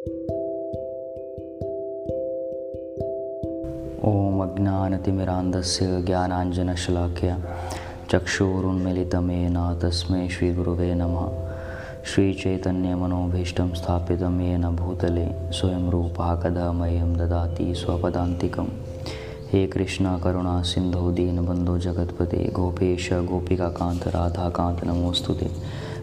ॐ अज्ञानतिमिरान्धस्य ज्ञानाञ्जनशलाख्या चक्षुरुन्मिलितमेन तस्मै श्रीगुरुवे नमः। श्रीचैतन्यमनोभीष्टं स्थापितं येन भूतले स्वयं रूपः कदा मह्यं ददाति स्वपदान्तिकं। हे कृष्ण, करुणा, सिन्धो, दीनबन्धो, जगत्पते, गोपेश गोपिकान्त राधाकान्त, नमोऽस्तु ते।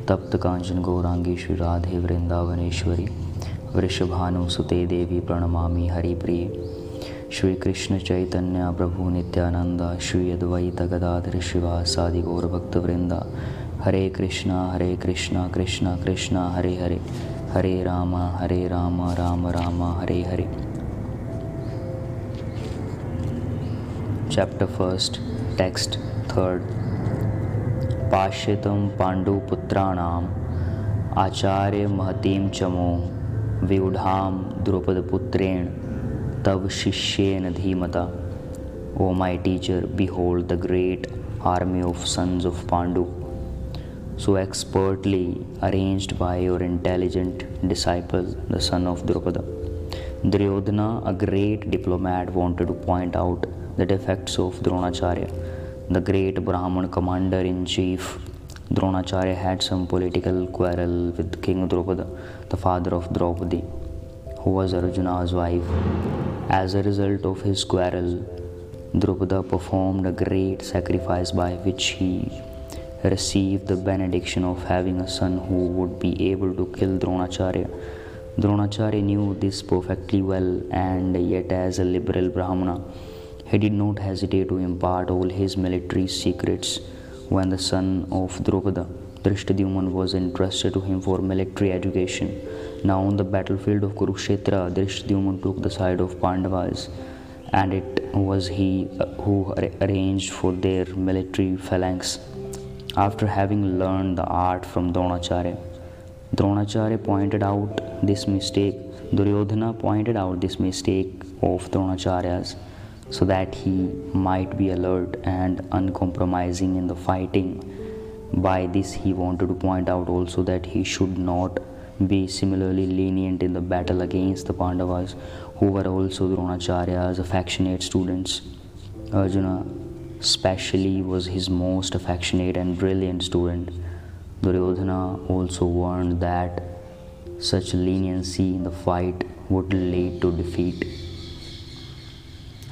तप्तकाञ्चन गौराङ्गी श्रीराधे वृन्दावनेश्वरी। वृषभानुसुते देवी प्रणमामि हरिप्रिये। श्रीकृष्ण चैतन्य प्रभु नित्यानंद श्री अद्वैत गदाधर शिवासादि गौरभक्तवृंद Hare Krishna Hare Krishna Krishna Krishna, Hare Hare. Hare Rama Hare Rama Rama Rama, Hare Hare. Chapter first text third पाश्यतं पाण्डुपुत्राणाम् आचार्य महतीं चमो व्यूढां द्रुपदपुत्रेण तव शिष्येन धीमता O my teacher, behold the great army of sons of Pandu, so expertly arranged by your intelligent disciple, the son of Drupada. Duryodhana, a great diplomat, wanted to point out the defects of Dronacharya, the great Brahman commander in chief. Dronacharya had some political quarrel with King Drupada, the father of Draupadi, who was Arjuna's wife. As a result of his quarrel, Drupada performed a great sacrifice by which he received the benediction of having a son who would be able to kill Dronacharya. Dronacharya knew this perfectly well, and yet, as a liberal Brahmana, he did not hesitate to impart all his military secrets when the son of Drupada, Dhrishtadyumna, was entrusted to him for military education. Now, on the battlefield of Kurukshetra, Dhrishtadyumna took the side of Pandavas, and it was he uh, who arranged for their military phalanx. After having learned the art from Dronacharya, Dronacharya pointed out this mistake. Duryodhana pointed out this mistake of Dronacharya's so that he might be alert and uncompromising in the fighting. By this, he wanted to point out also that he should not be similarly lenient in the battle against the Pandavas, who were also Dronacharya's affectionate students. Arjuna, especially, was his most affectionate and brilliant student. Duryodhana also warned that such leniency in the fight would lead to defeat.